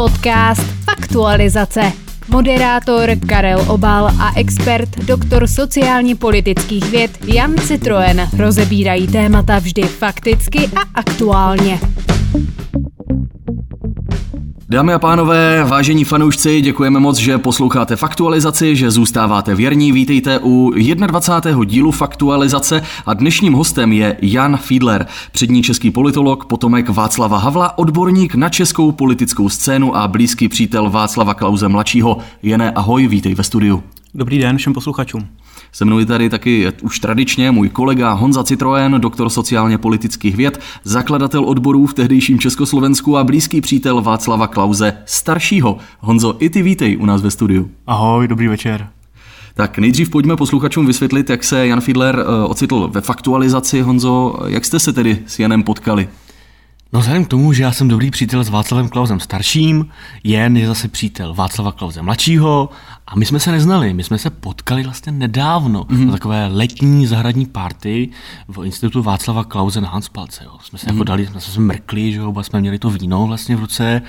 Podcast Faktualizace. Moderátor Karel Obal a expert doktor sociálně politických věd Jan Citroen rozebírají témata vždy fakticky a aktuálně. Dámy a pánové, vážení fanoušci, děkujeme moc, že posloucháte Faktualizaci, že zůstáváte věrní. Vítejte u 21. dílu Faktualizace a dnešním hostem je Jan Fiedler, přední český politolog, potomek Václava Havla, odborník na českou politickou scénu a blízký přítel Václava Klauze mladšího. Jene, ahoj, vítej ve studiu. Dobrý den všem posluchačům. Se mnou je tady taky už tradičně můj kolega Honza Citroen, doktor sociálně politických věd, zakladatel odborů v tehdejším Československu a blízký přítel Václava Klauze staršího. Honzo, i ty vítej u nás ve studiu. Ahoj, dobrý večer. Tak nejdřív pojďme posluchačům vysvětlit, jak se Jan Fiedler eh, ocitl ve faktualizaci. Honzo, jak jste se tedy s Janem potkali? No vzhledem k tomu, že já jsem dobrý přítel s Václavem Klausem starším, Jen je zase přítel Václava Klauze mladšího a my jsme se neznali, my jsme se potkali vlastně nedávno mm-hmm. na takové letní zahradní party v institutu Václava Klauze na Hanspalce. Jo. Jsme se mm-hmm. jako dali, jsme se mrkli, že oba jsme měli to víno vlastně v ruce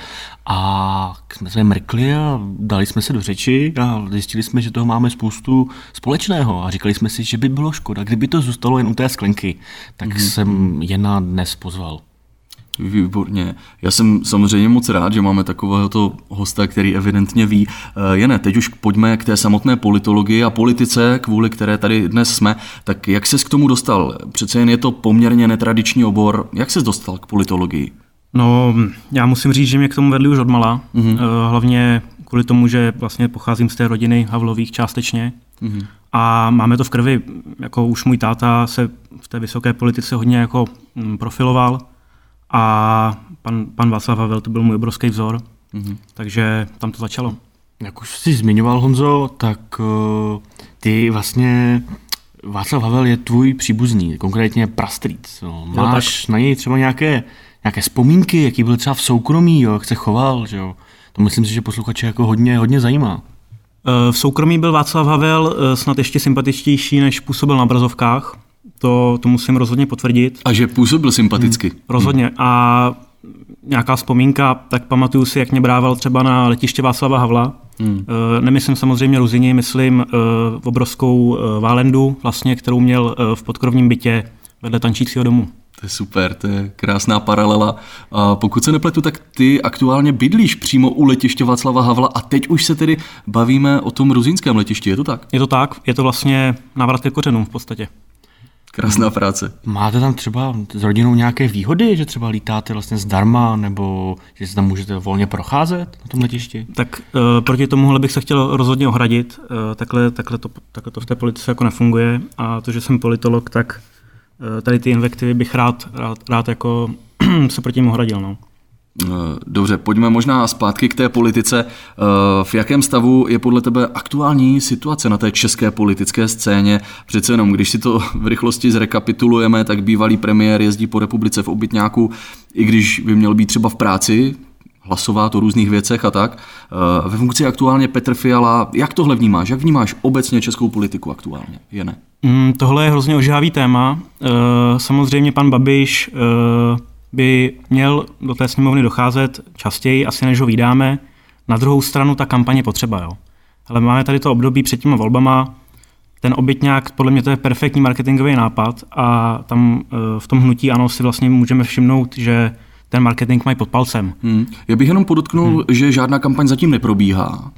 a jsme se mrkli a dali jsme se do řeči a zjistili jsme, že toho máme spoustu společného a říkali jsme si, že by bylo škoda, kdyby to zůstalo jen u té sklenky, tak mm-hmm. jsem Jena dnes pozval. Výborně. Já jsem samozřejmě moc rád, že máme takového hosta, který evidentně ví. Eh, Jene, teď už pojďme k té samotné politologii a politice, kvůli které tady dnes jsme. Tak jak ses k tomu dostal? Přece jen je to poměrně netradiční obor. Jak ses dostal k politologii? No, já musím říct, že mě k tomu vedli už od mala. Mm-hmm. Hlavně kvůli tomu, že vlastně pocházím z té rodiny Havlových částečně. Mm-hmm. A máme to v krvi, jako už můj táta se v té vysoké politice hodně jako mm, profiloval a pan, pan Václav Havel to byl můj obrovský vzor, mm-hmm. takže tam to začalo. Jak už jsi zmiňoval, Honzo, tak uh, ty vlastně Václav Havel je tvůj příbuzný, konkrétně prastrýc. No. Máš jo, na něj třeba nějaké, nějaké vzpomínky, jaký byl třeba v soukromí, jo, jak se choval, že jo? To myslím si, že posluchače jako hodně, hodně zajímá. Eh, v soukromí byl Václav Havel eh, snad ještě sympatičtější, než působil na brazovkách. To, to musím rozhodně potvrdit. A že působil sympaticky. Hmm, rozhodně. Hmm. A nějaká vzpomínka, tak pamatuju si, jak mě brával třeba na letiště Václava Havla. Hmm. E, nemyslím samozřejmě Ruzini, myslím e, obrovskou e, Válendu, vlastně, kterou měl v podkrovním bytě vedle tančícího domu. To je super, to je krásná paralela. A pokud se nepletu, tak ty aktuálně bydlíš přímo u letiště Václava Havla a teď už se tedy bavíme o tom ruzínském letišti, je to tak? Je to tak, je to vlastně návrat ke kořenům v podstatě. Krásná práce. Máte tam třeba s rodinou nějaké výhody, že třeba lítáte vlastně zdarma, nebo že se tam můžete volně procházet na tom letišti? Tak uh, proti tomuhle bych se chtěl rozhodně ohradit. Uh, takhle, takhle, to, takhle to v té politice jako nefunguje. A to, že jsem politolog, tak uh, tady ty invektivy bych rád, rád, rád jako se proti němu ohradil. No. Eh, dobře, pojďme možná zpátky k té politice. Eh, v jakém stavu je podle tebe aktuální situace na té české politické scéně? Přece jenom, když si to v rychlosti zrekapitulujeme, tak bývalý premiér jezdí po republice v obytňáku, i když by měl být třeba v práci, hlasovat o různých věcech a tak. Eh, ve funkci aktuálně Petr Fiala, jak tohle vnímáš? Jak vnímáš obecně českou politiku aktuálně? Je ne? Mm, tohle je hrozně ožávý téma. Samozřejmě pan Babiš by měl do té sněmovny docházet častěji, asi než ho vydáme. Na druhou stranu ta kampaně potřeba. Jo. Ale máme tady to období před těma volbama, ten obytňák, podle mě to je perfektní marketingový nápad a tam eh, v tom hnutí ano si vlastně můžeme všimnout, že ten marketing mají pod palcem. Hmm. Já bych jenom podotknul, hmm. že žádná kampaň zatím neprobíhá.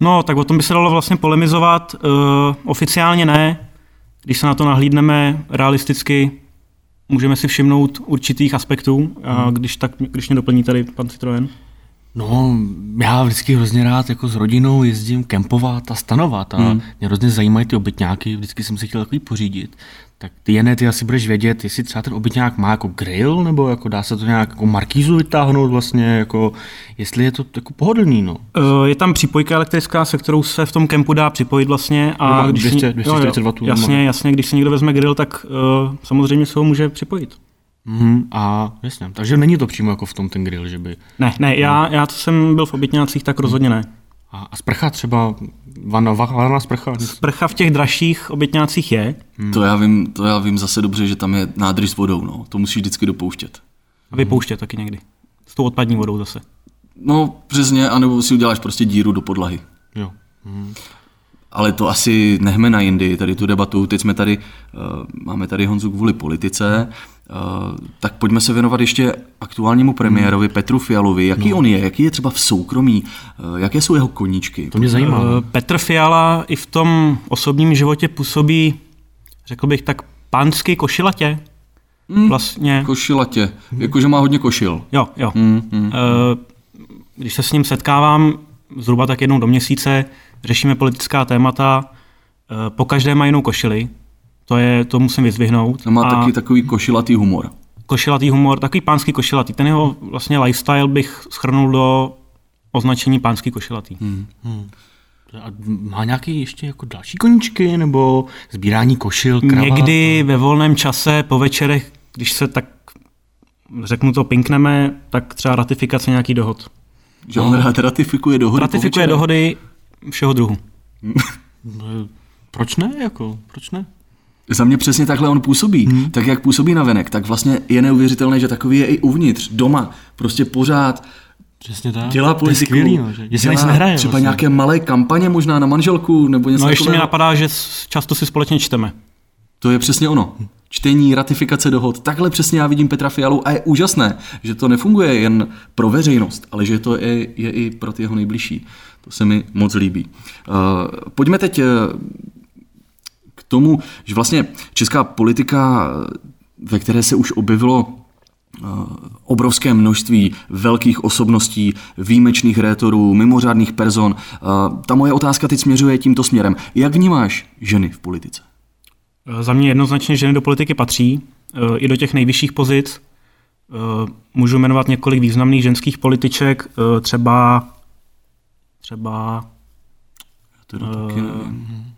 No, tak o tom by se dalo vlastně polemizovat. Uh, oficiálně ne. Když se na to nahlídneme realisticky, můžeme si všimnout určitých aspektů, hmm. když, tak, když mě doplní tady pan Citroen. No, já vždycky hrozně rád jako s rodinou jezdím kempovat a stanovat a hmm. mě hrozně zajímají ty obytňáky, vždycky jsem si chtěl takový pořídit. Tak ty jené, ty asi budeš vědět, jestli třeba ten obytňák má jako grill, nebo jako dá se to nějak jako markízu vytáhnout vlastně, jako, jestli je to jako pohodlný, no. Uh, je tam přípojka elektrická, se kterou se v tom kempu dá připojit vlastně. A když 200, 240 W. Jasně, jasně, když si někdo vezme grill, tak uh, samozřejmě se ho může připojit. Mm, a jasně, takže není to přímo jako v tom ten grill, že by... Ne, ne, já, já co jsem byl v obytňácích, tak rozhodně ne. A, a sprcha třeba, vana, vana sprcha? Sprcha v těch dražších obytňácích je. Hmm. To, já vím, to já vím zase dobře, že tam je nádrž s vodou, no. To musíš vždycky dopouštět. A vypouštět taky někdy. S tou odpadní vodou zase. No, přesně, anebo si uděláš prostě díru do podlahy. Jo. Mhm. Ale to asi nehme na jindy, tady tu debatu. Teď jsme tady, uh, máme tady Honzu kvůli politice, tak pojďme se věnovat ještě aktuálnímu premiérovi Petru Fialovi. Jaký on je, jaký je třeba v soukromí, uh, jaké jsou jeho koníčky? To mě zajímá. Eh, Petr Fiala i v tom osobním životě působí, řekl bych tak, pánsky košilatě. Vlastně, Košilatě, jakože má hodně košil. jo, jo. Mm, mm. Eh, Když se s ním setkávám zhruba tak jednou do měsíce, řešíme politická témata, eh, po každé má jinou košili, to, je, to musím vyzvihnout. A má A taky takový košilatý humor. košilatý humor, takový pánský košilatý. Ten jeho vlastně lifestyle bych schrnul do označení pánský košilatý. Hmm. A má nějaký ještě jako další koníčky, nebo sbírání košil, kravat? Někdy ve volném čase, po večerech, když se tak řeknu to pinkneme, tak třeba ratifikace nějaký dohod. Že on rád ratifikuje dohody Ratifikuje dohody všeho druhu. No, Proč ne, jako, proč ne? Za mě přesně takhle on působí. Hmm. Tak jak působí na venek, tak vlastně je neuvěřitelné, že takový je i uvnitř, doma. Prostě pořád Přesně tak. dělá To je politiku. skvělý, no, že, se dělá nic nehraje. Třeba vlastně. nějaké malé kampaně možná na manželku nebo něco No ještě mi napadá, že často si společně čteme. To je přesně ono. Čtení, ratifikace dohod. Takhle přesně já vidím Petra Fialu a je úžasné, že to nefunguje jen pro veřejnost, ale že to je, je i pro ty jeho nejbližší. To se mi moc líbí. Uh, pojďme teď k tomu, že vlastně česká politika, ve které se už objevilo eh, obrovské množství velkých osobností, výjimečných rétorů, mimořádných person. Eh, Ta moje otázka teď směřuje tímto směrem. Jak vnímáš ženy v politice? Eh, Za mě jednoznačně ženy do politiky patří, i do těch nejvyšších pozic. Můžu jmenovat několik významných ženských političek, třeba, třeba Teda Eh, taky nevím.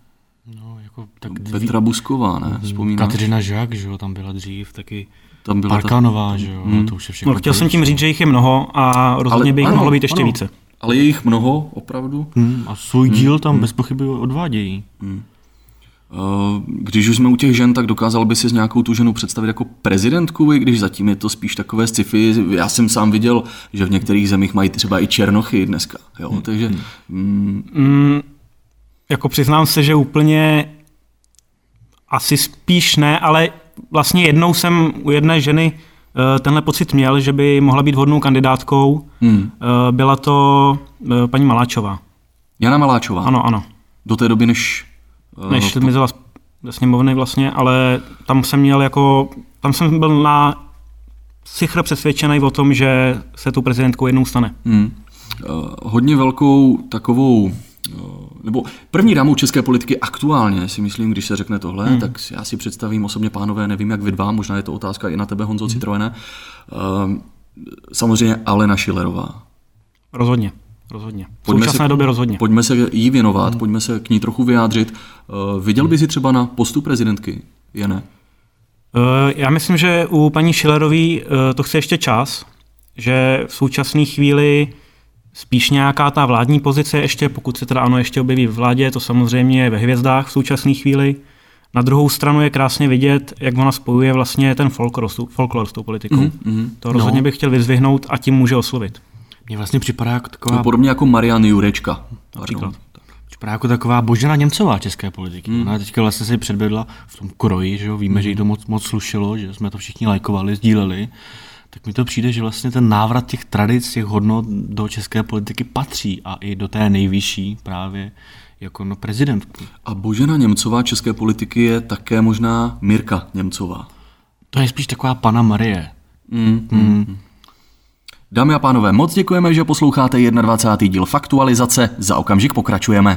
Jako, tak Petra Busková, ne? Vzpomínáš? Kateřina Žák, že jo, tam byla dřív, taky Tam byla ta... Parkanová, že jo, no, to už je všechno. no, chtěl jsem tím říct, že jich je mnoho a rozhodně Ale by jich ano, mohlo být ještě ano. více. Ale je jich mnoho, opravdu. Hmm, a svůj díl tam bez pochyby odvádějí. Eh, Když už jsme u těch žen, tak dokázal by si s nějakou tu ženu představit jako prezidentku, i když zatím je to spíš takové sci-fi. Já jsem sám viděl, že v některých zemích mají třeba i černochy dneska. Jo? Takže mm, Mm, jako přiznám se, že úplně asi spíš ne, ale vlastně jednou jsem u jedné ženy eh, tenhle pocit měl, že by mohla být vhodnou kandidátkou. hmm. Eh, Byla to eh, paní Maláčová. Jana Maláčová. Ano, ano. Do té doby, než... Než zmizela z- ze sněmovny vlastně, ale tam jsem měl jako, tam jsem byl na sichr přesvědčený o tom, že se tou prezidentkou jednou stane. Hmm. Hodně velkou takovou, nebo první dámou české politiky aktuálně si myslím, když se řekne tohle, hmm. tak já si představím osobně, pánové, nevím jak vy dva, možná je to otázka i na tebe, Honzo hmm. Citroene, eh, samozřejmě Alena Schillerová. Rozhodně, rozhodně. V Pojďme současné se- době rozhodně. Pojďme se jí věnovat, hmm. pojďme se k ní trochu vyjádřit. Eh, Viděl by si třeba na postu prezidentky? Je ne? Eh, Já myslím, že u paní Schillerové to chce ještě čas, že v současné chvíli spíš nějaká ta vládní pozice ještě, pokud se teda ano ještě objeví v vládě, to samozřejmě je ve hvězdách v současné chvíli. Na druhou stranu je krásně vidět, jak ona spojuje vlastně ten folklor, s tou- folklor s tou politikou. Mhm, Mm-hmm. To rozhodně bych chtěl vyzvihnout a tím může oslovit. Mně vlastně připadá jako No, taková, podobně jako Marian Jurečka. Například. Připadá jako taková Božena Němcová české politiky. Hmm. Ona teďka vlastně si předvedla v tom kroji, že jo, víme, že jí to moc, moc slušelo, že jsme to všichni lajkovali, sdíleli. Tak mi to přijde, že vlastně ten návrat těch tradic, těch hodnot do české politiky patří a i do té nejvyšší právě jako no prezidentku. A Božena Němcová české politiky je také možná Mirka Němcová. To je spíš taková pana Marie. Mm, mm. Dámy a pánové, moc děkujeme, že posloucháte 21. díl Faktualizace. Za okamžik pokračujeme.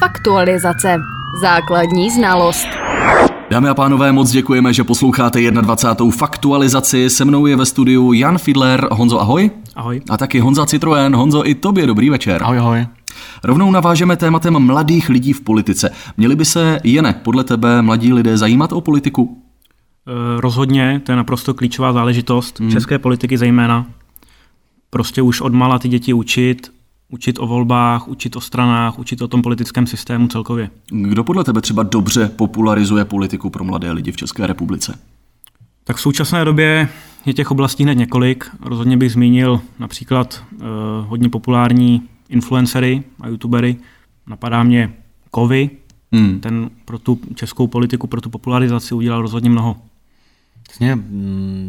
Faktualizace. Základní znalost. Dámy a pánové, moc děkujeme, že posloucháte 21. Faktualizaci. Se mnou je ve studiu Jan Fidler. Honzo, ahoj. Ahoj. A taky Honza Citroen. Honzo, i tobě dobrý večer. Ahoj, ahoj. Rovnou navážeme tématem mladých lidí v politice. Měli by se, Jene, podle tebe mladí lidé zajímat o politiku? Eh, Rozhodně, to je naprosto klíčová záležitost hmm. české politiky zejména. Prostě už od mala ty děti učit, učit o volbách, učit o stranách, učit o tom politickém systému celkově. Kdo podle tebe třeba dobře popularizuje politiku pro mladé lidi v České republice? Tak v současné době je těch oblastí hned několik. Rozhodně bych zmínil například uh, hodně populární influencery a youtubery. Napadá mě Kovy, hmm. ten pro tu českou politiku, pro tu popularizaci udělal rozhodně mnoho. Vlastně,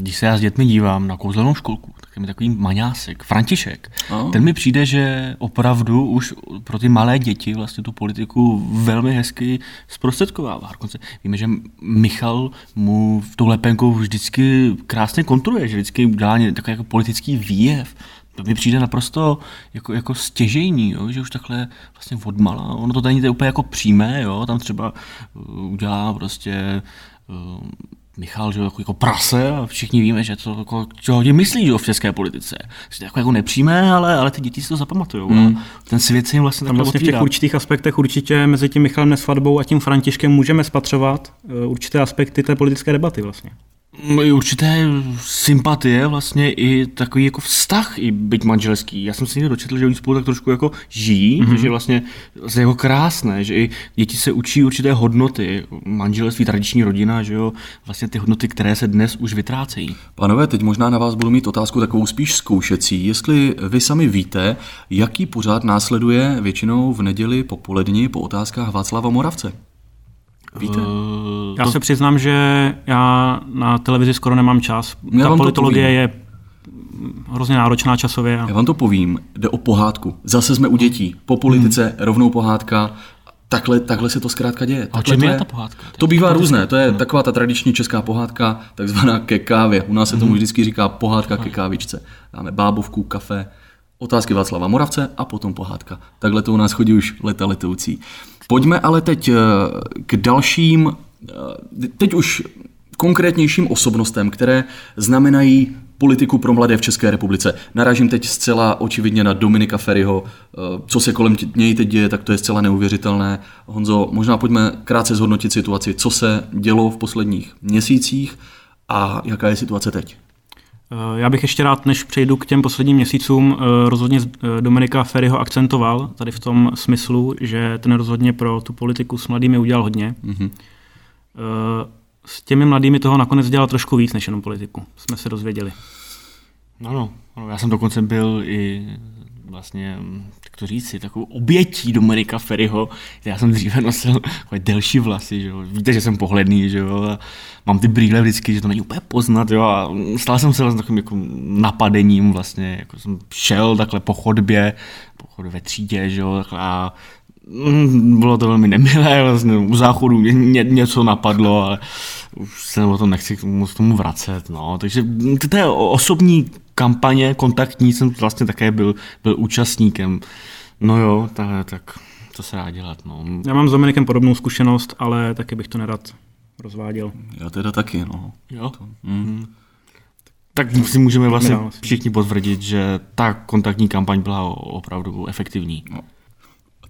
když se já s dětmi dívám na kouzelnou školku, tak je mi takový maňásek, František. Oh. Ten mi přijde, že opravdu už pro ty malé děti vlastně tu politiku velmi hezky zprostředkovává. Dokonce víme, že Michal mu v tou lepenkou vždycky krásně kontroluje, že vždycky dá takový jako politický výjev. To mi přijde naprosto jako, jako stěžejní, jo? že už takhle vlastně odmala. Ono to není úplně jako přímé, jo? tam třeba uh, udělá prostě uh, Michal, že jako, jako prase a všichni víme, že to jako, co hodně myslí že, v české politice. To jako, jako nepřijme, ale, ale ty děti si to zapamatují. Mm. ten svět se jim vlastně Tam vlastně v těch určitých aspektech určitě mezi tím Michalem Nesvadbou a tím Františkem můžeme spatřovat uh, určité aspekty té politické debaty vlastně. Určité sympatie, vlastně i takový jako vztah, i byť manželský. Já jsem si někdo dočetl, že oni spolu tak trošku jako žijí, mm-hmm. že vlastně je jako krásné, že i děti se učí určité hodnoty, manželství, tradiční rodina, že jo, vlastně ty hodnoty, které se dnes už vytrácejí. Panové, teď možná na vás budu mít otázku takovou spíš zkoušecí. Jestli vy sami víte, jaký pořád následuje většinou v neděli popolední po otázkách Václava Moravce? Víte? Uh, já to... se přiznám, že já na televizi skoro nemám čas. Já Ta politologie je hrozně náročná časově. A... Já vám to povím, jde o pohádku. Zase jsme u dětí. Po politice hmm. rovnou pohádka. Takhle, takhle se to zkrátka děje. A čem je ta pohádka? To bývá různé. To je hmm. taková ta tradiční česká pohádka, takzvaná ke kávě. U nás se tomu hmm. vždycky říká pohádka ke kávičce. Dáme bábovku, kafe, otázky Václava Moravce a potom pohádka. Takhle to u nás chodí už leta letoucí. Pojďme ale teď eh, k dalším, eh, teď už konkrétnějším osobnostem, které znamenají politiku pro mladé v České republice. Narážím teď zcela očividně na Dominika Ferryho. Eh, co se kolem něj teď děje, tak to je zcela neuvěřitelné. Honzo, možná pojďme krátce zhodnotit situaci, co se dělo v posledních měsících a jaká je situace teď. Eh, já bych ještě rád, než přejdu k těm posledním měsícům, eh, rozhodně eh, Dominika Ferryho akcentoval tady v tom smyslu, že ten rozhodně pro tu politiku s mladými udělal hodně. Mm-hmm. S těmi mladými toho nakonec dělal trošku víc než jenom politiku, jsme se dozvěděli. No, no, já jsem dokonce byl i vlastně, jak to říci, takovou obětí Dominika Ferryho. Já jsem dříve nosil takové delší vlasy, že jo. Víte, že jsem pohledný, že jo. A mám ty brýle vždycky, že to není úplně poznat, jo. A stal jsem se vlastně takovým jako napadením vlastně, jako jsem šel takhle po chodbě, po chodbě ve třídě, že jo. Takhle a mm, bylo to velmi nemilé, vlastně u záchodu mě, ně, něco napadlo, ale už se o tom nechci k tomu, k tomu vracet, no. Takže to je osobní kampaně kontaktní jsem vlastně také byl, byl účastníkem. No jo, tak, tak co se dá dělat. No. Já mám s Dominikem podobnou zkušenost, ale taky bych to nerad rozváděl. Já teda taky, no. Jo? To, mm. Tak si můžeme vlastně všichni potvrdit, že ta kontaktní kampaň byla opravdu efektivní. No.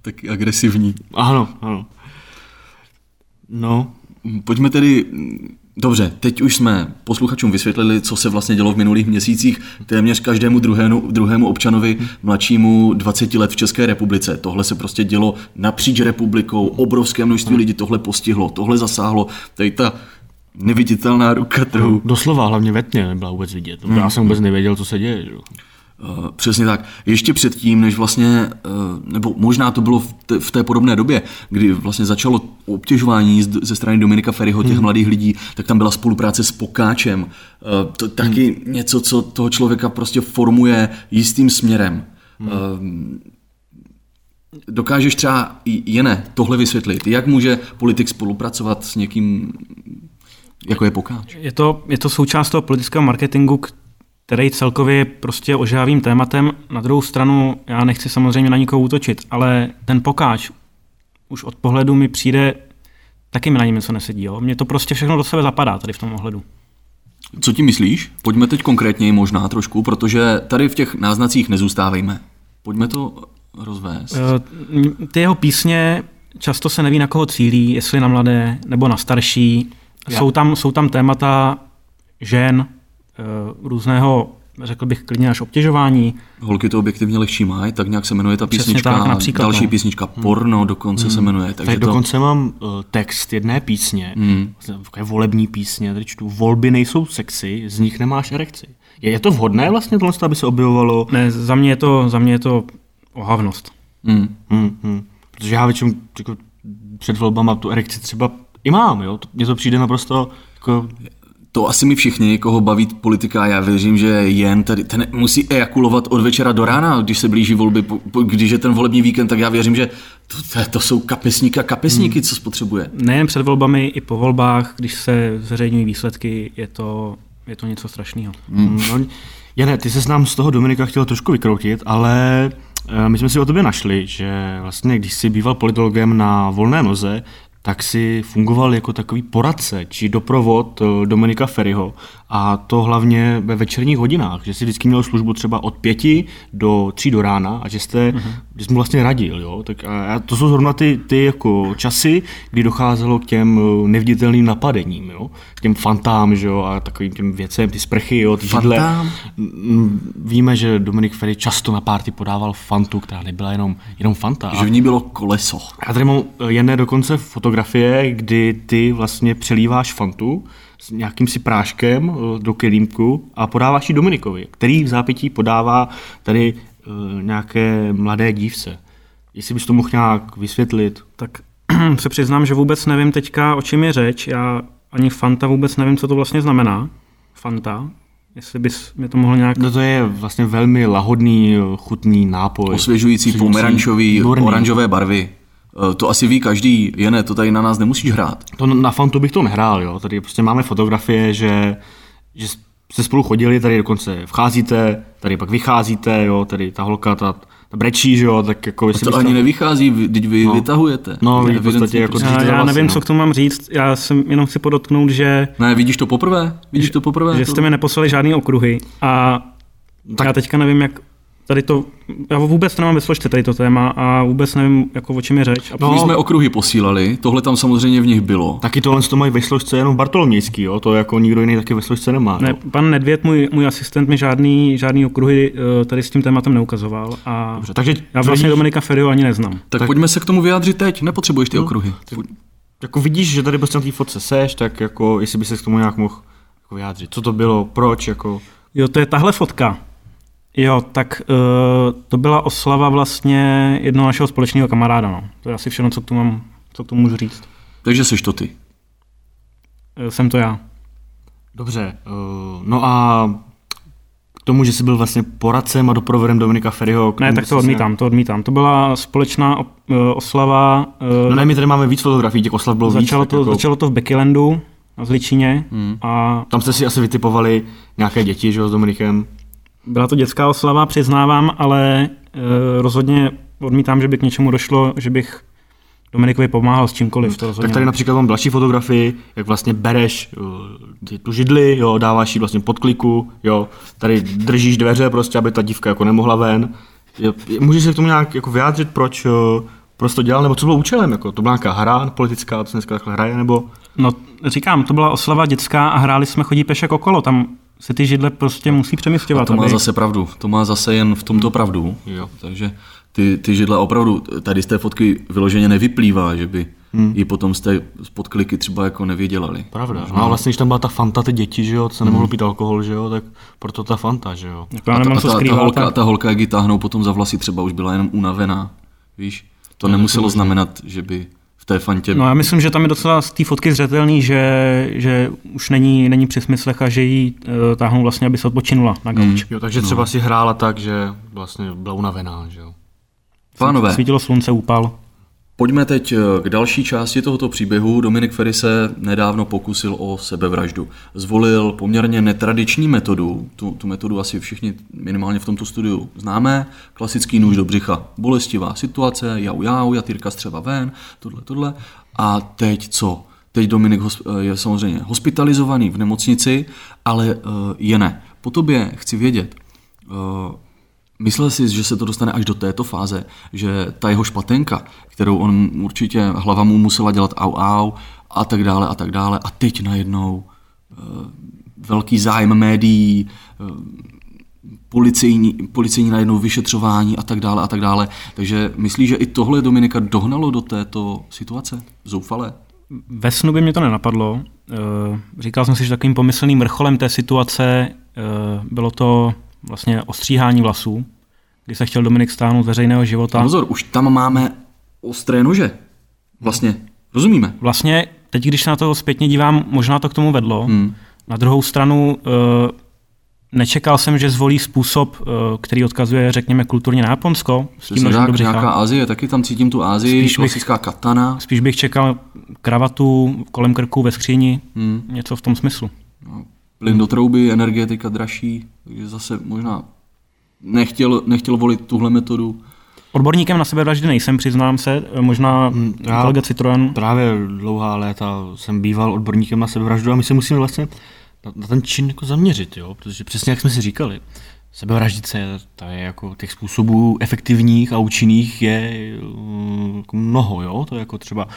Taky agresivní. Ano, ano. No. Pojďme tedy Dobře, teď už jsme posluchačům vysvětlili, co se vlastně dělo v minulých měsících téměř každému druhému, druhému občanovi mladšímu 20 let v České republice. Tohle se prostě dělo napříč republikou, obrovské množství lidí tohle postihlo, tohle zasáhlo. Tady ta neviditelná ruka trhu. Doslova, hlavně ve tmě nebyla vůbec vidět. Já jsem vůbec nevěděl, co se děje. Že? Eh, přesně tak. Ještě předtím, než vlastně, eh, nebo možná to bylo v té, v té podobné době, kdy vlastně začalo obtěžování ze strany Dominika Ferryho, těch hmm. mladých lidí, tak tam byla spolupráce s Pokáčem. Eh, to taky hmm. něco, co toho člověka prostě formuje jistým směrem. Hmm. Dokážeš třeba jiné tohle vysvětlit? Jak může politik spolupracovat s někým, jako je Pokáč? Je to, je to součást toho politického marketingu, který celkově je prostě ožávým tématem. Na druhou stranu, já nechci samozřejmě na nikoho útočit, ale ten pokáč už od pohledu mi přijde, taky mi na něm něco nesedí. Jo? Mně to prostě všechno do sebe zapadá tady v tom ohledu. Co ti myslíš? Pojďme teď konkrétně možná trošku, protože tady v těch náznacích nezůstávejme. Pojďme to rozvést. Eh, ty jeho písně často se neví, na koho cílí, jestli na mladé nebo na starší. Jsou tam, jsou tam témata žen, různého řekl bych klidně až obtěžování. Holky to objektivně lehčí mají, tak nějak se jmenuje ta Přesně písnička. tak, například, další no. písnička Porno dokonce Hmm. se jmenuje. Takže Tady to, dokonce mám uh, text jedné písně, Hmm. vlastně takové volební písně, tady čtu, volby nejsou sexy, z nich nemáš erekci. Je, je to vhodné vlastně tohle, aby se objevovalo? Ne, za mě je to, za mě je to ohavnost. Hmm. Hmm, hmm. Protože já většinou jako, před volbama tu erekci třeba i mám, jo? Mně to přijde naprosto jako, To asi mi všichni, koho baví politika, já věřím, že jen tady, ten musí ejakulovat od večera do rána, když se blíží volby, po- po- když je ten volební víkend, tak já věřím, že to, to, to jsou kapesníka kapesníky, co spotřebuje. Nejen před volbami, i po volbách, když se zveřejňují výsledky, je to, je to něco strašného. hmm. no, Jane, ty se nám z toho Dominika chtěl trošku vykroutit, ale eh, my jsme si o tobě našli, že vlastně když jsi býval politologem na volné noze, tak si fungoval jako takový poradce či doprovod eh, Dominika Ferryho a to hlavně ve večerních hodinách, že si vždycky měl službu třeba od pěti do tří do rána a že jste, uh-huh. že jsi mu vlastně radil, jo? Tak a to jsou zrovna ty, ty jako časy, kdy docházelo k těm eh, neviditelným napadením, jo? K těm fantám, že jo? A takovým těm věcem, ty sprchy, jo? Ty židle. Víme, že Dominik Ferry často na párty podával fantu, která nebyla jenom, jenom fanta. Že v ní bylo koleso. Já tady mám eh, jedné dokonce fotografie, kdy ty vlastně přelíváš fantu s nějakým si práškem eh, do kelímku a podáváš ji Dominikovi, který v zápětí podává tady uh, nějaké mladé dívce. Jestli bys to mohl nějak vysvětlit. Tak se přiznám, že vůbec nevím teďka, o čem je řeč. Já ani Fanta vůbec nevím, co to vlastně znamená. Fanta. Jestli bys mi to mohl nějak... No to je vlastně velmi lahodný, eh, chutný nápoj. Osvěžující, pomerančový, oranžové barvy. Eh, To asi ví každý, Jene, to tady na nás nemusíš hrát. To na fantu bych to nehrál, jo. Tady prostě máme fotografie, že, že jste spolu chodili, tady dokonce vcházíte, tady pak vycházíte, jo, tady ta holka, ta, ta brečí, že jo, tak jako... A jestli to byste- ani nevychází, vy- teď vy No. vytahujete. No, To vy v podstatě jako prostě. Já, já nevím, no. co k tomu mám říct. Já jsem jenom chci podotknout, že, Ne, vidíš to poprvé? Vidíš to poprvé? že jste mi neposlali žádný okruhy a Tak- tak. já teďka nevím, jak tady to... Já vůbec to nemám ve složce tady to téma a vůbec nevím, jako o čem je řeč. A No, my jsme okruhy posílali, tohle tam samozřejmě v nich bylo. Taky tohle to mají ve složce jenom Bartolomějský, jo, to jako nikdo jiný taky ve složce nemá. Ne, jo. pan Nedvěd, můj, můj asistent, mi žádný, žádný okruhy eh, tady s tím tématem neukazoval a Dobře, takže já vlastně tvrdíš- Dominika Ferryho ani neznám. Tak, Tak- pojďme se k tomu vyjádřit teď, nepotřebuješ ty okruhy. Jako vidíš, že tady prostě na té fotce seš, tak jako jestli by se k tomu nějak mohl jako vyjádřit. Co to bylo, proč, jako... Jo, to je tahle fotka. Jo, tak uh, to byla oslava vlastně jednoho našeho společného kamaráda. No. To je asi všechno, co k tomu, mám, co k tomu můžu říct. Takže seš to ty. Eh, Jsem to já. Dobře, uh, no a k tomu, že jsi byl vlastně poradcem a doprovodem Dominika Ferryho. Ne, tak jsi to se- odmítám, to odmítám. To byla společná oslava. eh, No ne, my tady máme víc fotografií, těch oslav bylo začalo, víc. to, jako, začalo to v Bekylandu na Zličině Hmm. a Tam jste si asi vytipovali nějaké děti, že jo, s Dominikem. Byla to dětská oslava, přiznávám, ale eh, rozhodně odmítám, že by k něčemu došlo, že bych Dominikovi pomáhal s čímkoliv. To rozhodně Tak tady například mám další fotografii, jak vlastně bereš ty- tu židli, jo, dáváš ji vlastně pod kliku, jo, tady držíš dveře prostě, aby ta dívka jako nemohla ven. Jo, můžeš se k tomu nějak jako vyjádřit, proč, proč to dělal, nebo co bylo účelem, jako to byla nějaká hra politická, co dneska takhle hraje, nebo... No, říkám, to byla oslava dětská a hráli jsme chodí pešek okolo. Tam se ty židle prostě musí A přemysťovat. to má aby- zase pravdu. To má zase jen v tomto pravdu. Jo. Takže ty, ty židle opravdu, tady z té fotky vyloženě nevyplývá, že by hmm. ji potom z té podkliky třeba jako nevydělali. Pravda. No a vlastně, když tam byla ta fanta, ty děti, že jo, se nemohlo pít alkohol, že jo, tak proto ta fanta, že jo. Jako A ta, a co ta, ta, skrývat. holka, tak- ta holka, jak ji táhnou potom za vlasy, třeba už byla jenom unavená. Víš? To nemuselo znamenat, že by té fantě... No já myslím, že tam je docela z té fotky zřetelný, že, že už není, není při smyslech a že jí uh, táhnou vlastně, aby se odpočinula na gauč. Jo, takže třeba si hrála tak, že vlastně byla unavená, že jo. Pánové, Svítilo slunce, úpal. Pojďme teď eh, k další části tohoto příběhu. Dominik Ferry se nedávno pokusil o sebevraždu. Zvolil poměrně netradiční metodu, tu, tu metodu asi všichni minimálně v tomto studiu známe, klasický nůž do břicha. Bolestivá situace, jau jau, jatýrka střeva ven, tohle, tohle. A teď co? Teď Dominik hos- je samozřejmě hospitalizovaný v nemocnici, ale eh, je ne. Po tobě chci vědět, eh, Myslel jsi, že se to dostane až do této fáze, že ta jeho špatenka, kterou on určitě hlava mu musela dělat au au a tak dále a tak dále a teď najednou uh, velký zájem médií, uh, policejní, policejní najednou vyšetřování a tak dále a tak dále. Takže myslí, že i tohle Dominika dohnalo do této situace? Zoufalé? Ve snu by mě to nenapadlo. Eh, říkal jsem si, že takovým pomyslným vrcholem té situace eh, bylo to vlastně ostříhání vlasů, kdy se chtěl Dominik stáhnout z veřejného života. A pozor, už tam máme ostré nože. Vlastně, rozumíme? Vlastně teď, když se na to zpětně dívám, možná to k tomu vedlo. Hmm. Na druhou stranu eh, nečekal jsem, že zvolí způsob, eh, který odkazuje, řekněme, kulturně na Japonsko. S tím tak, nějaká chápu. Azie, taky tam cítím tu Azii, spíš klasická bych, katana. Spíš bych čekal kravatu kolem krku ve skříni, hmm. něco v tom smyslu. No, plyn do trouby, energetika dražší, takže zase možná nechtěl, nechtěl volit tuhle metodu. Odborníkem na sebevraždy nejsem, přiznám se, možná hmm, Já kolega Citroen. Právě dlouhá léta jsem býval odborníkem na sebevraždu a my se musíme vlastně na, na ten čin jako zaměřit, jo? protože přesně jak jsme si říkali, sebevraždit se, to je jako těch způsobů efektivních a účinných je uh, jako mnoho, jo? to je jako třeba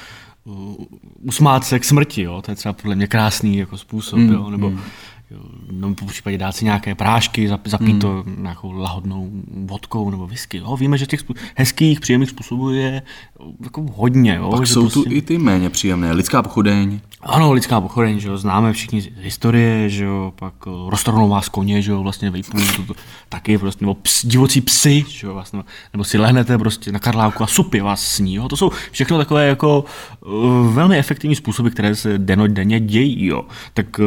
usmát se k smrti, jo? to je třeba podle mě krásný jako způsob, mm, jo? nebo mm no, po případě dát si nějaké prášky, zapít hmm. to nějakou lahodnou vodkou nebo whisky. Jo. Víme, že těch hezkých, příjemných způsobů je jako hodně. Jo, Pak že jsou prostě... tu i ty méně příjemné. Lidská pochodeň. Ano, lidská pochodeň, že jo, známe všichni z historie, že jo, pak eh, roztrhnou vás koně, že jo, vlastně vejpů, to, to, taky prostě, nebo ps, divocí psy, že jo, vlastně, nebo si lehnete prostě na karlávku a supy vás sní, jo, to jsou všechno takové jako uh, velmi efektivní způsoby, které se denodenně dějí, jo, tak uh,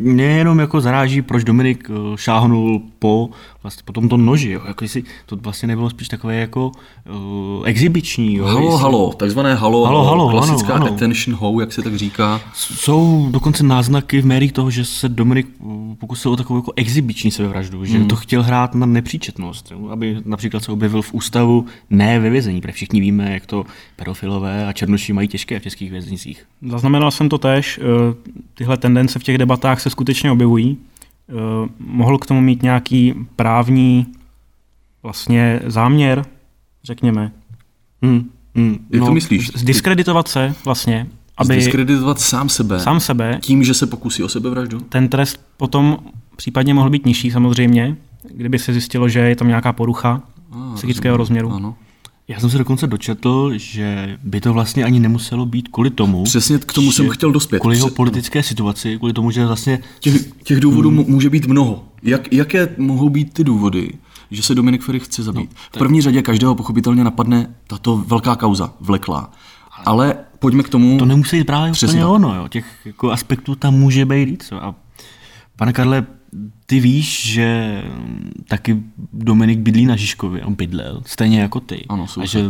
mě jenom jako zaráží, proč Dominik uh, šáhnul po vlastně po tomto noži, jo? Jako jestli to vlastně nebylo spíš takové jako uh, exibiční. Jo? Halo, jestli... halo, takzvané halo, halo, halo klasická ano, ano. attention how, jak se tak říká. Jsou dokonce náznaky v médiích toho, že se Dominik uh, pokusil o takovou jako exibiční sebevraždu, že hmm. to chtěl hrát na nepříčetnost, jo? aby například se objevil v ústavu, ne ve vězení, protože všichni víme, jak to pedofilové a černoši mají těžké v českých věznicích. Zaznamenal jsem to tež, tyhle tendence v těch debatách se skutečně objevují. Eh, mohl k tomu mít nějaký právní vlastně záměr, řekněme. Hmm. Hmm. Jak no, to myslíš? Zdiskreditovat se vlastně, aby... Zdiskreditovat sám sebe. Sám sebe. Tím, že se pokusí o sebevraždu? Ten trest potom případně mohl být nižší samozřejmě, kdyby se zjistilo, že je tam nějaká porucha ah, psychického rozumím. rozměru. Ano. Já jsem se dokonce dočetl, že by to vlastně ani nemuselo být kvůli tomu. Přesně k tomu jsem chtěl dospět. Kvůli jeho politické situaci, kvůli tomu, že vlastně. Těch, těch důvodů hmm. může být mnoho. Jak, jaké mohou být ty důvody, že se Dominik Ferry chce zabít? No, v první řadě každého pochopitelně napadne tato velká kauza, vleklá. Ale pojďme k tomu. To nemusí být právě úplně ono, jo. Těch jako aspektů tam může být víc. A pane Karle, ty víš, že taky Dominik bydlí na Žižkově, on bydlel, stejně jako ty. Ano, A že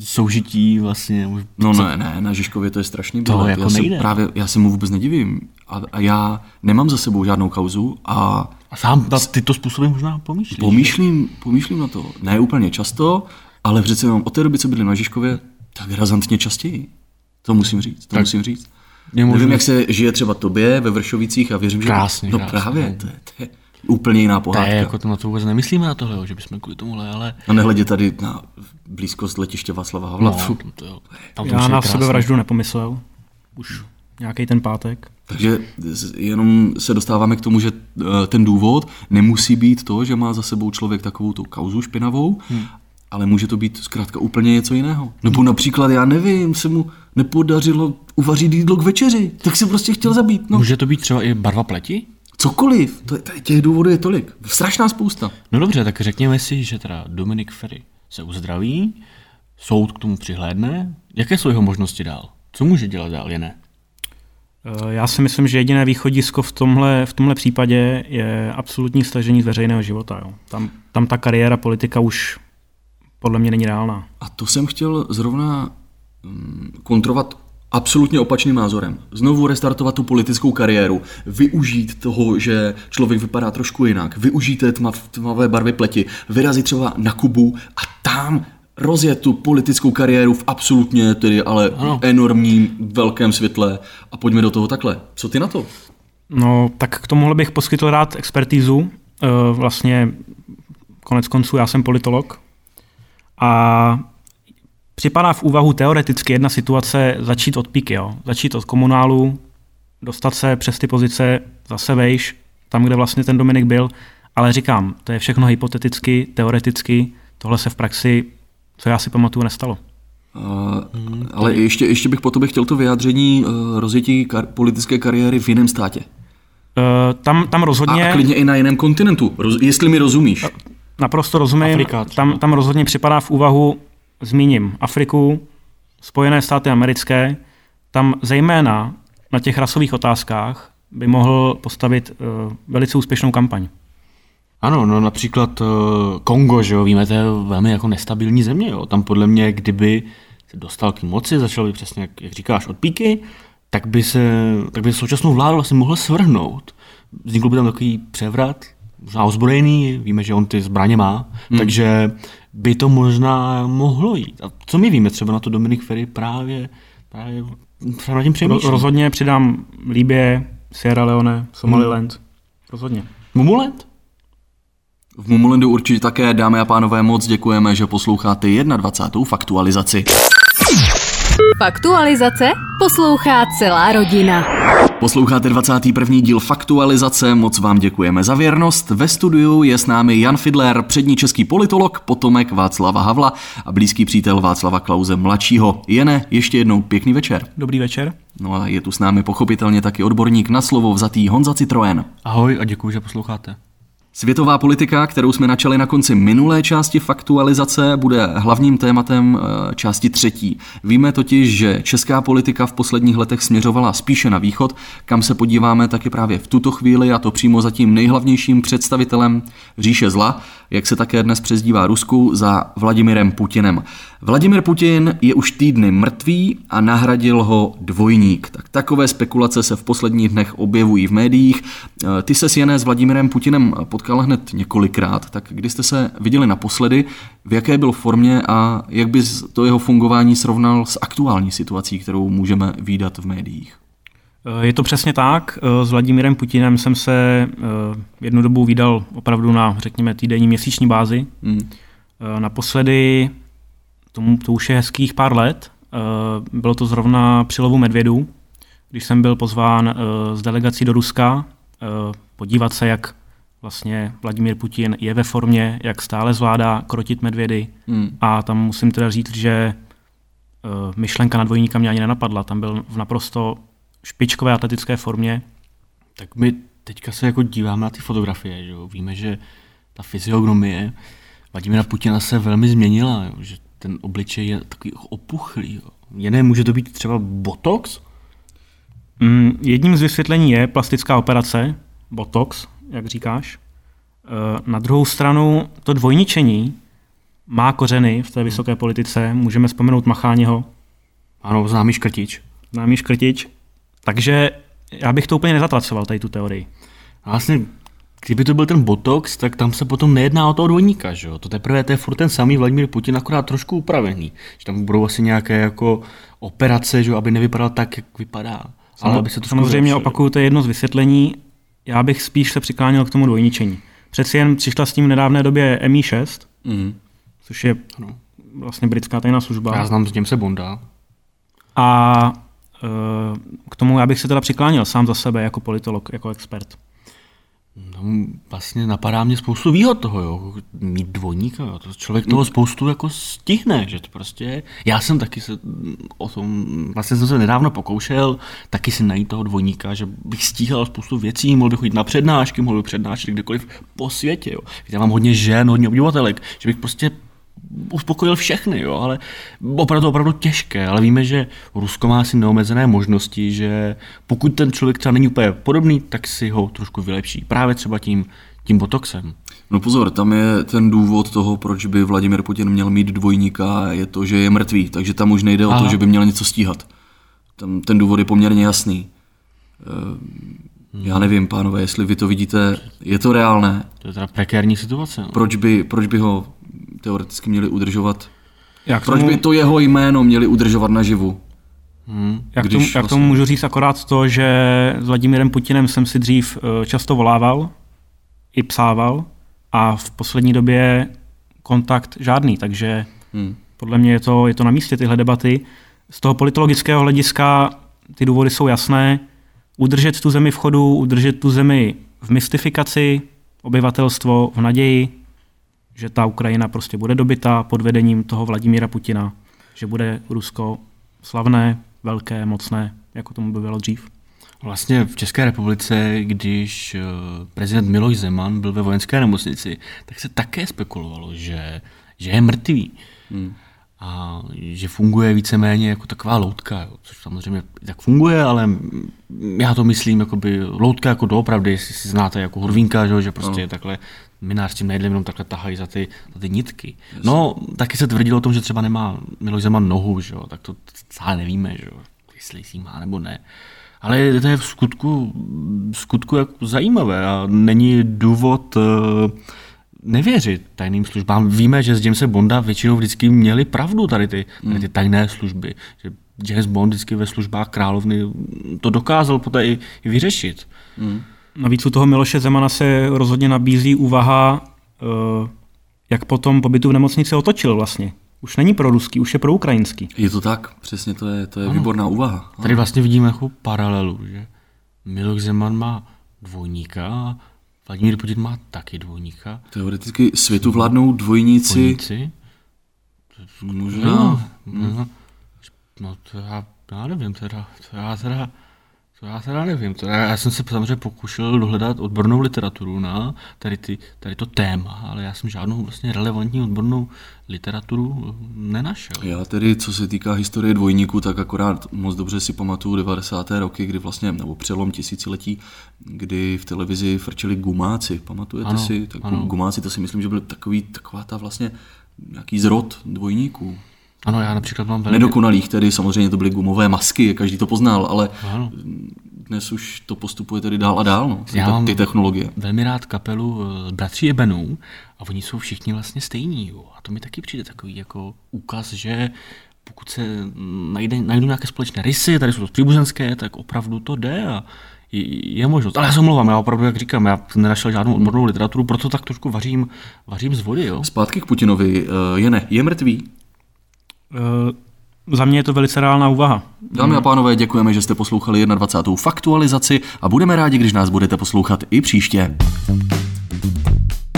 soužití vlastně... Už no ne, ne, na Žižkově to je strašný To jako já nejde. Právě, já se mu vůbec nedivím. A, a já nemám za sebou žádnou kauzu a... A sám na tyto způsoby možná pomýšlíš? Pomýšlím, pomýšlím na to. Ne úplně často, ale přece jenom od té doby, co bydlím na Žižkově, tak razantně častěji. To musím říct, to tak. musím říct. Je možný... Nevím, jak se žije třeba tobě ve Vršovicích a věřím, že... Krásně, no krásně. právě, to je, to je úplně jiná pohádka. To je, jako to na to vůbec nemyslíme na tohle, že bychom kvůli tomuhle, ale... A nehledě tady na blízkost letiště Václava Havla. No, to jo. Tam to Já na sebe vraždu nepomyslel. Už nějaký ten pátek. Takže jenom se dostáváme k tomu, že eh, ten důvod nemusí být to, že má za sebou člověk takovou tu kauzu špinavou, hmm ale může to být zkrátka úplně něco jiného. Nebo například, já nevím, se mu nepodařilo uvařit jídlo k večeři, tak se prostě chtěl zabít. No. Může to být třeba i barva pleti? Cokoliv, to, těch důvodů je tolik, strašná spousta. No dobře, tak řekněme si, že teda Dominik Ferry se uzdraví, soud k tomu přihlédne. Jaké jsou jeho možnosti dál? Co může dělat dál, je ne? Eh, já si myslím, že jediné východisko v tomhle, v tomhle případě je absolutní stažení z veřejného života. Jo. Tam, tam ta kariéra politika už podle mě není reálná. A to jsem chtěl zrovna mm, kontrovat absolutně opačným názorem. Znovu restartovat tu politickou kariéru, využít toho, že člověk vypadá trošku jinak, využít té tmav, tmavé barvy pleti, vyrazit třeba na Kubu a tam rozjet tu politickou kariéru v absolutně tedy ale ano. enormním velkém světle a pojďme do toho takhle. Co ty na to? No, tak k tomuhle bych poskytl rád expertízu. E, vlastně konec konců já jsem politolog, a připadá v úvahu teoreticky jedna situace začít od píky, jo? začít od komunálu, dostat se přes ty pozice zase vejš, tam, kde vlastně ten Dominik byl, Ale říkám, to je všechno hypoteticky, teoreticky, tohle se v praxi, co já si pamatuju, nestalo. Uh, ale ještě, ještě bych po tobě chtěl to vyjádření uh, rozjetí kar- politické kariéry v jiném státě. Uh, tam, tam rozhodně... A, a klidně i na jiném kontinentu, roz, jestli mi rozumíš. Naprosto rozumím. Afrika tam, tam rozhodně připadá v úvahu, zmíním Afriku, Spojené státy americké, tam zejména na těch rasových otázkách by mohl postavit uh, velice úspěšnou kampaň. Ano, no například uh, Kongo, že jo, víme, to je velmi jako nestabilní země, jo. Tam podle mě, kdyby se dostal k moci, začal by přesně, jak, jak říkáš, od píky, tak by se, tak by současnou vládu vlastně mohl svrhnout. Vznikl by tam takový převrat, možná ozbrojený, víme, že on ty zbraně má, hmm. takže by to možná mohlo jít. A co my víme třeba na to Dominik Ferry právě, právě třeba na tím přemýšlím. Rozhodně přidám Líbě, Sierra Leone, Somaliland. Hmm. Rozhodně. Mumuland? V Mumulendu určitě také, dámy a pánové, moc děkujeme, že posloucháte 21. faktualizaci. Faktualizace poslouchá celá rodina. Posloucháte 21. díl Faktualizace, moc vám děkujeme za věrnost. Ve studiu je s námi Jan Fidler, přední český politolog, potomek Václava Havla a blízký přítel Václava Klauze mladšího. Jene, ještě jednou pěkný večer. Dobrý večer. No a je tu s námi pochopitelně taky odborník na slovo vzatý Honza Citroen. Ahoj a děkuji, že posloucháte. Světová politika, kterou jsme načali na konci minulé části faktualizace, bude hlavním tématem eh, části třetí. Víme totiž, že česká politika v posledních letech směřovala spíše na východ, kam se podíváme taky právě v tuto chvíli a to přímo za tím nejhlavnějším představitelem říše zla, jak se také dnes přezdívá Rusku, za Vladimirem Putinem. Vladimir Putin je už týdny mrtvý a nahradil ho dvojník. Tak takové spekulace se v posledních dnech objevují v médiích. Eh, ty se Jené s Vladimirem Putinem potkal hned několikrát, tak kdy jste se viděli naposledy, v jaké byl formě a jak by to jeho fungování srovnal s aktuální situací, kterou můžeme výdat v médiích? Eh, je to přesně tak. Eh, s Vladimírem Putinem jsem se jednu dobu vydal opravdu na, řekněme, týdenní měsíční bázi. Hmm. Naposledy tomu, to už je hezkých pár let. Eh, bylo to zrovna při lovu medvědů, když jsem byl pozván eh, z delegací do Ruska eh, podívat se, jak vlastně Vladimír Putin je ve formě, jak stále zvládá krotit medvědy. Hmm. A tam musím teda říct, že myšlenka na dvojníka mě ani nenapadla. Tam byl v naprosto špičkové atletické formě. Tak my teďka se jako díváme na ty fotografie, že jo? víme, že ta fyziognomie Vladimira Putina se velmi změnila, jo? že ten obličej je takový opuchlý. Jo. Jiné může to být třeba botox? Mm, jedním z vysvětlení je plastická operace, botox, jak říkáš. E, na druhou stranu to dvojničení má kořeny v té vysoké politice. Můžeme vzpomenout Macháněho. Ano, známý škrtič. Známý škrtič. Takže já bych to úplně nezatracoval, tady tu teorii. Vlastně kdyby to byl ten Botox, tak tam se potom nejedná o toho dvojníka, že jo? To teprve to je furt ten samý Vladimír Putin, akorát trošku upravený. Že tam budou asi nějaké jako operace, že jo, aby nevypadal tak, jak vypadá. Ale aby se to samozřejmě opakuju, to je jedno z vysvětlení. Já bych spíš se přikláněl k tomu dvojničení. Přeci jen přišla s tím v nedávné době MI6, mm. což je no. vlastně britská tajná služba. Já znám s se Bonda. A k tomu já bych se teda přikláněl sám za sebe jako politolog, jako expert. No, vlastně napadá mě spoustu výhod toho, jo. Mít dvojníka, jo. To člověk toho spoustu jako stihne, že to prostě Já jsem taky se o tom, vlastně jsem se nedávno pokoušel taky si najít toho dvojníka, že bych stíhal spoustu věcí, mohl bych chodit na přednášky, mohl bych přednášet kdekoliv po světě, jo. Já mám hodně žen, hodně obyvatelek, že bych prostě uspokojil všechny, jo, ale opravdu, opravdu těžké, ale víme, že Rusko má asi neomezené možnosti, že pokud ten člověk třeba není úplně podobný, tak si ho trošku vylepší. Právě třeba tím, tím botoxem. No pozor, tam je ten důvod toho, proč by Vladimir Putin měl mít dvojníka, je to, že je mrtvý, takže tam už nejde Aha. o to, že by měl něco stíhat. Tam ten důvod je poměrně jasný. Eh, já nevím, pánové, jestli vy to vidíte, je to reálné. To je teda prekérní situace. No. Proč, by, proč by ho teoreticky měli udržovat. Jak Proč tomu... by to jeho jméno měli udržovat naživu? Hmm. Jak, tomu, jak vlastně... tomu můžu říct akorát to, že s Vladimírem Putinem jsem si dřív eh, často volával, i psával a v poslední době kontakt žádný, takže hmm. podle mě je to, je to na místě tyhle debaty. Z toho politologického hlediska ty důvody jsou jasné. Udržet tu zemi v chodu, udržet tu zemi v mystifikaci, obyvatelstvo v naději, že ta Ukrajina prostě bude dobyta pod vedením toho Vladimíra Putina, že bude Rusko slavné, velké, mocné, jako tomu by bylo dřív. Vlastně v České republice, když eh, prezident Miloš Zeman byl ve vojenské nemocnici, tak se také spekulovalo, že, že je mrtvý. Hmm. A že funguje víceméně jako taková loutka, jo, což samozřejmě tak funguje, ale já to myslím, jakoby loutka jako doopravdy, jestli si znáte jako hurvínka, že, že prostě no. takhle minář tím nejedlem jenom takhle tahají za ty, za ty nitky. Jasně. No, taky se tvrdilo o tom, že třeba nemá Miloš Zeman nohu, že jo, tak to celé nevíme, že jo, jestli si má nebo ne. Ale to je v skutku, v skutku jako zajímavé a není důvod uh, nevěřit tajným službám. Víme, že z Jamesa Bonda většinou vždycky měli pravdu tady ty, tady ty tajné služby. Že James Bond vždycky ve službách královny to dokázal poté i, i vyřešit. Hmm. Navíc u toho Miloše Zemana se rozhodně nabízí úvaha, uh, jak potom pobytu v nemocnici otočil vlastně. Už není pro ruský, už je pro ukrajinský. Je to tak, přesně, to je, to je výborná úvaha. Ano. Tady vlastně vidíme jako paralelu, že Miloš Zeman má dvojníka Vladimír Putin má taky dvojníka. Teoreticky světu vládnou dvojníci. Dvojníci? Možná. No, no, no to já, já nevím teda. To já teda to já teda nevím. To já, já jsem se samozřejmě pokušel dohledat odbornou literaturu na tady, ty, tady to téma, ale já jsem žádnou vlastně relevantní odbornou literaturu nenašel. Já tedy, co se týká historie dvojníků, tak akorát moc dobře si pamatuju 90. roky, kdy vlastně, nebo přelom tisíciletí, kdy v televizi frčeli gumáci. Pamatujete Ano, si? Tak ano. gumáci, to si myslím, že byl takový, taková ta vlastně nějaký zrod dvojníků. Ano, já například mám velmi... Nedokonalých tedy, samozřejmě to byly gumové masky, každý to poznal, ale Ano. dnes už to postupuje tedy dál a dál, no, ty, Já mám- ty technologie. velmi rád kapelu eh, Bratří Ebenů a oni jsou všichni vlastně stejní. Jo. A to mi taky přijde takový jako úkaz, že pokud se najde, najdou nějaké společné rysy, tady jsou to příbuzenské, tak opravdu to jde a je, je možnost. Ale já se omlouvám, já opravdu, jak říkám, já nenašel žádnou odbornou literaturu, proto tak trošku vařím, vařím z vody. Jo. Zpátky k Putinovi. Eh, Je ne, je mrtvý? Uh, za mě je to velice reálná úvaha. Dámy a pánové, děkujeme, že jste poslouchali 21. faktualizaci a budeme rádi, když nás budete poslouchat i příště.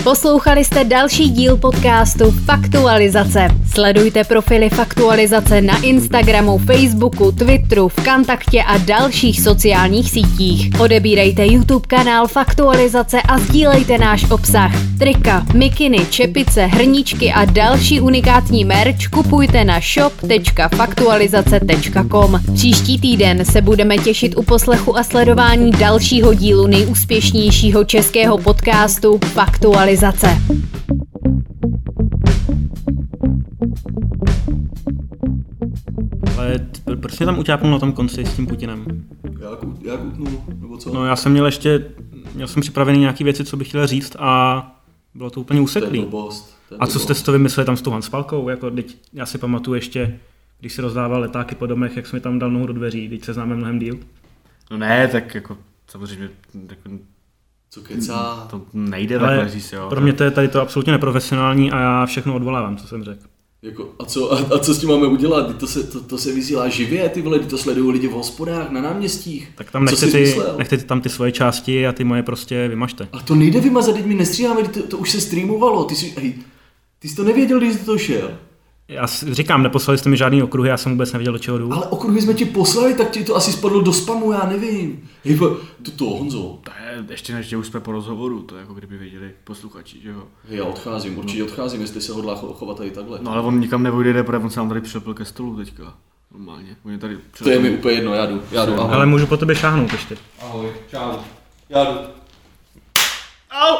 Poslouchali jste další díl podcastu Faktualizace. Sledujte profily Faktualizace na Instagramu, Facebooku, Twitteru, Vkontaktě a dalších sociálních sítích. Odebírejte YouTube kanál Faktualizace a sdílejte náš obsah. Trika, mikiny, čepice, hrníčky a další unikátní merch kupujte na shop.faktualizace.com. Příští týden se budeme těšit u poslechu a sledování dalšího dílu nejúspěšnějšího českého podcastu Faktualizace. Ale t- proč mě tam uťápnul na tom konci s tím Putinem? Jak, jak utnul, nebo co? No já jsem měl ještě, měl jsem připravený nějaké věci, co bych chtěl říct a bylo to úplně úseklý. blbost. to A co jste si to vymysleli tam s tou Hanspalkou? Jako, teď, já si pamatuju ještě, když si rozdával letáky po domech, jak jsi mi tam dal nohu do dveří, teď se známe mnohem díl. No ne, tak jako samozřejmě jako, Co kecá? to nejde Ale takhle říct, jo. pro mě to je tady to absolutně neprofesionální a já všechno odvolávám, co jsem řekl. Jako, a, co, a, a, co s tím máme udělat? To se, to, to se vysílá živě, ty vole, to sledují lidi v hospodách, na náměstích. Tak tam nechte ty, nechte ty tam ty svoje části a ty moje prostě vymažte. A to nejde vymazat, teď my nestříháme, to, to už se streamovalo, ty jsi, hej, ty jsi to nevěděl, když jsi to šel. Já si říkám, neposlali jste mi žádný okruhy, já jsem vůbec nevěděl, do čeho jdu. Ale okruhy jsme ti poslali, tak ti to asi spadlo do spamu, já nevím. Hej, vole, to, to Honzo. To je, ještě než už jsme po rozhovoru, to je jako kdyby věděli posluchači, že jo. Hej, já odcházím, určitě odcházím, jestli se hodlá cho- chovat tady takhle. No ale on nikam nevojde, protože on se nám tady přilepil ke stolu teďka. Normálně. On je tady To je mi úplně jedno, já jdu, já jdu, ahoj. Ale můžu po tobě šáhnout ještě. Ahoj, čau. Já jdu. Au!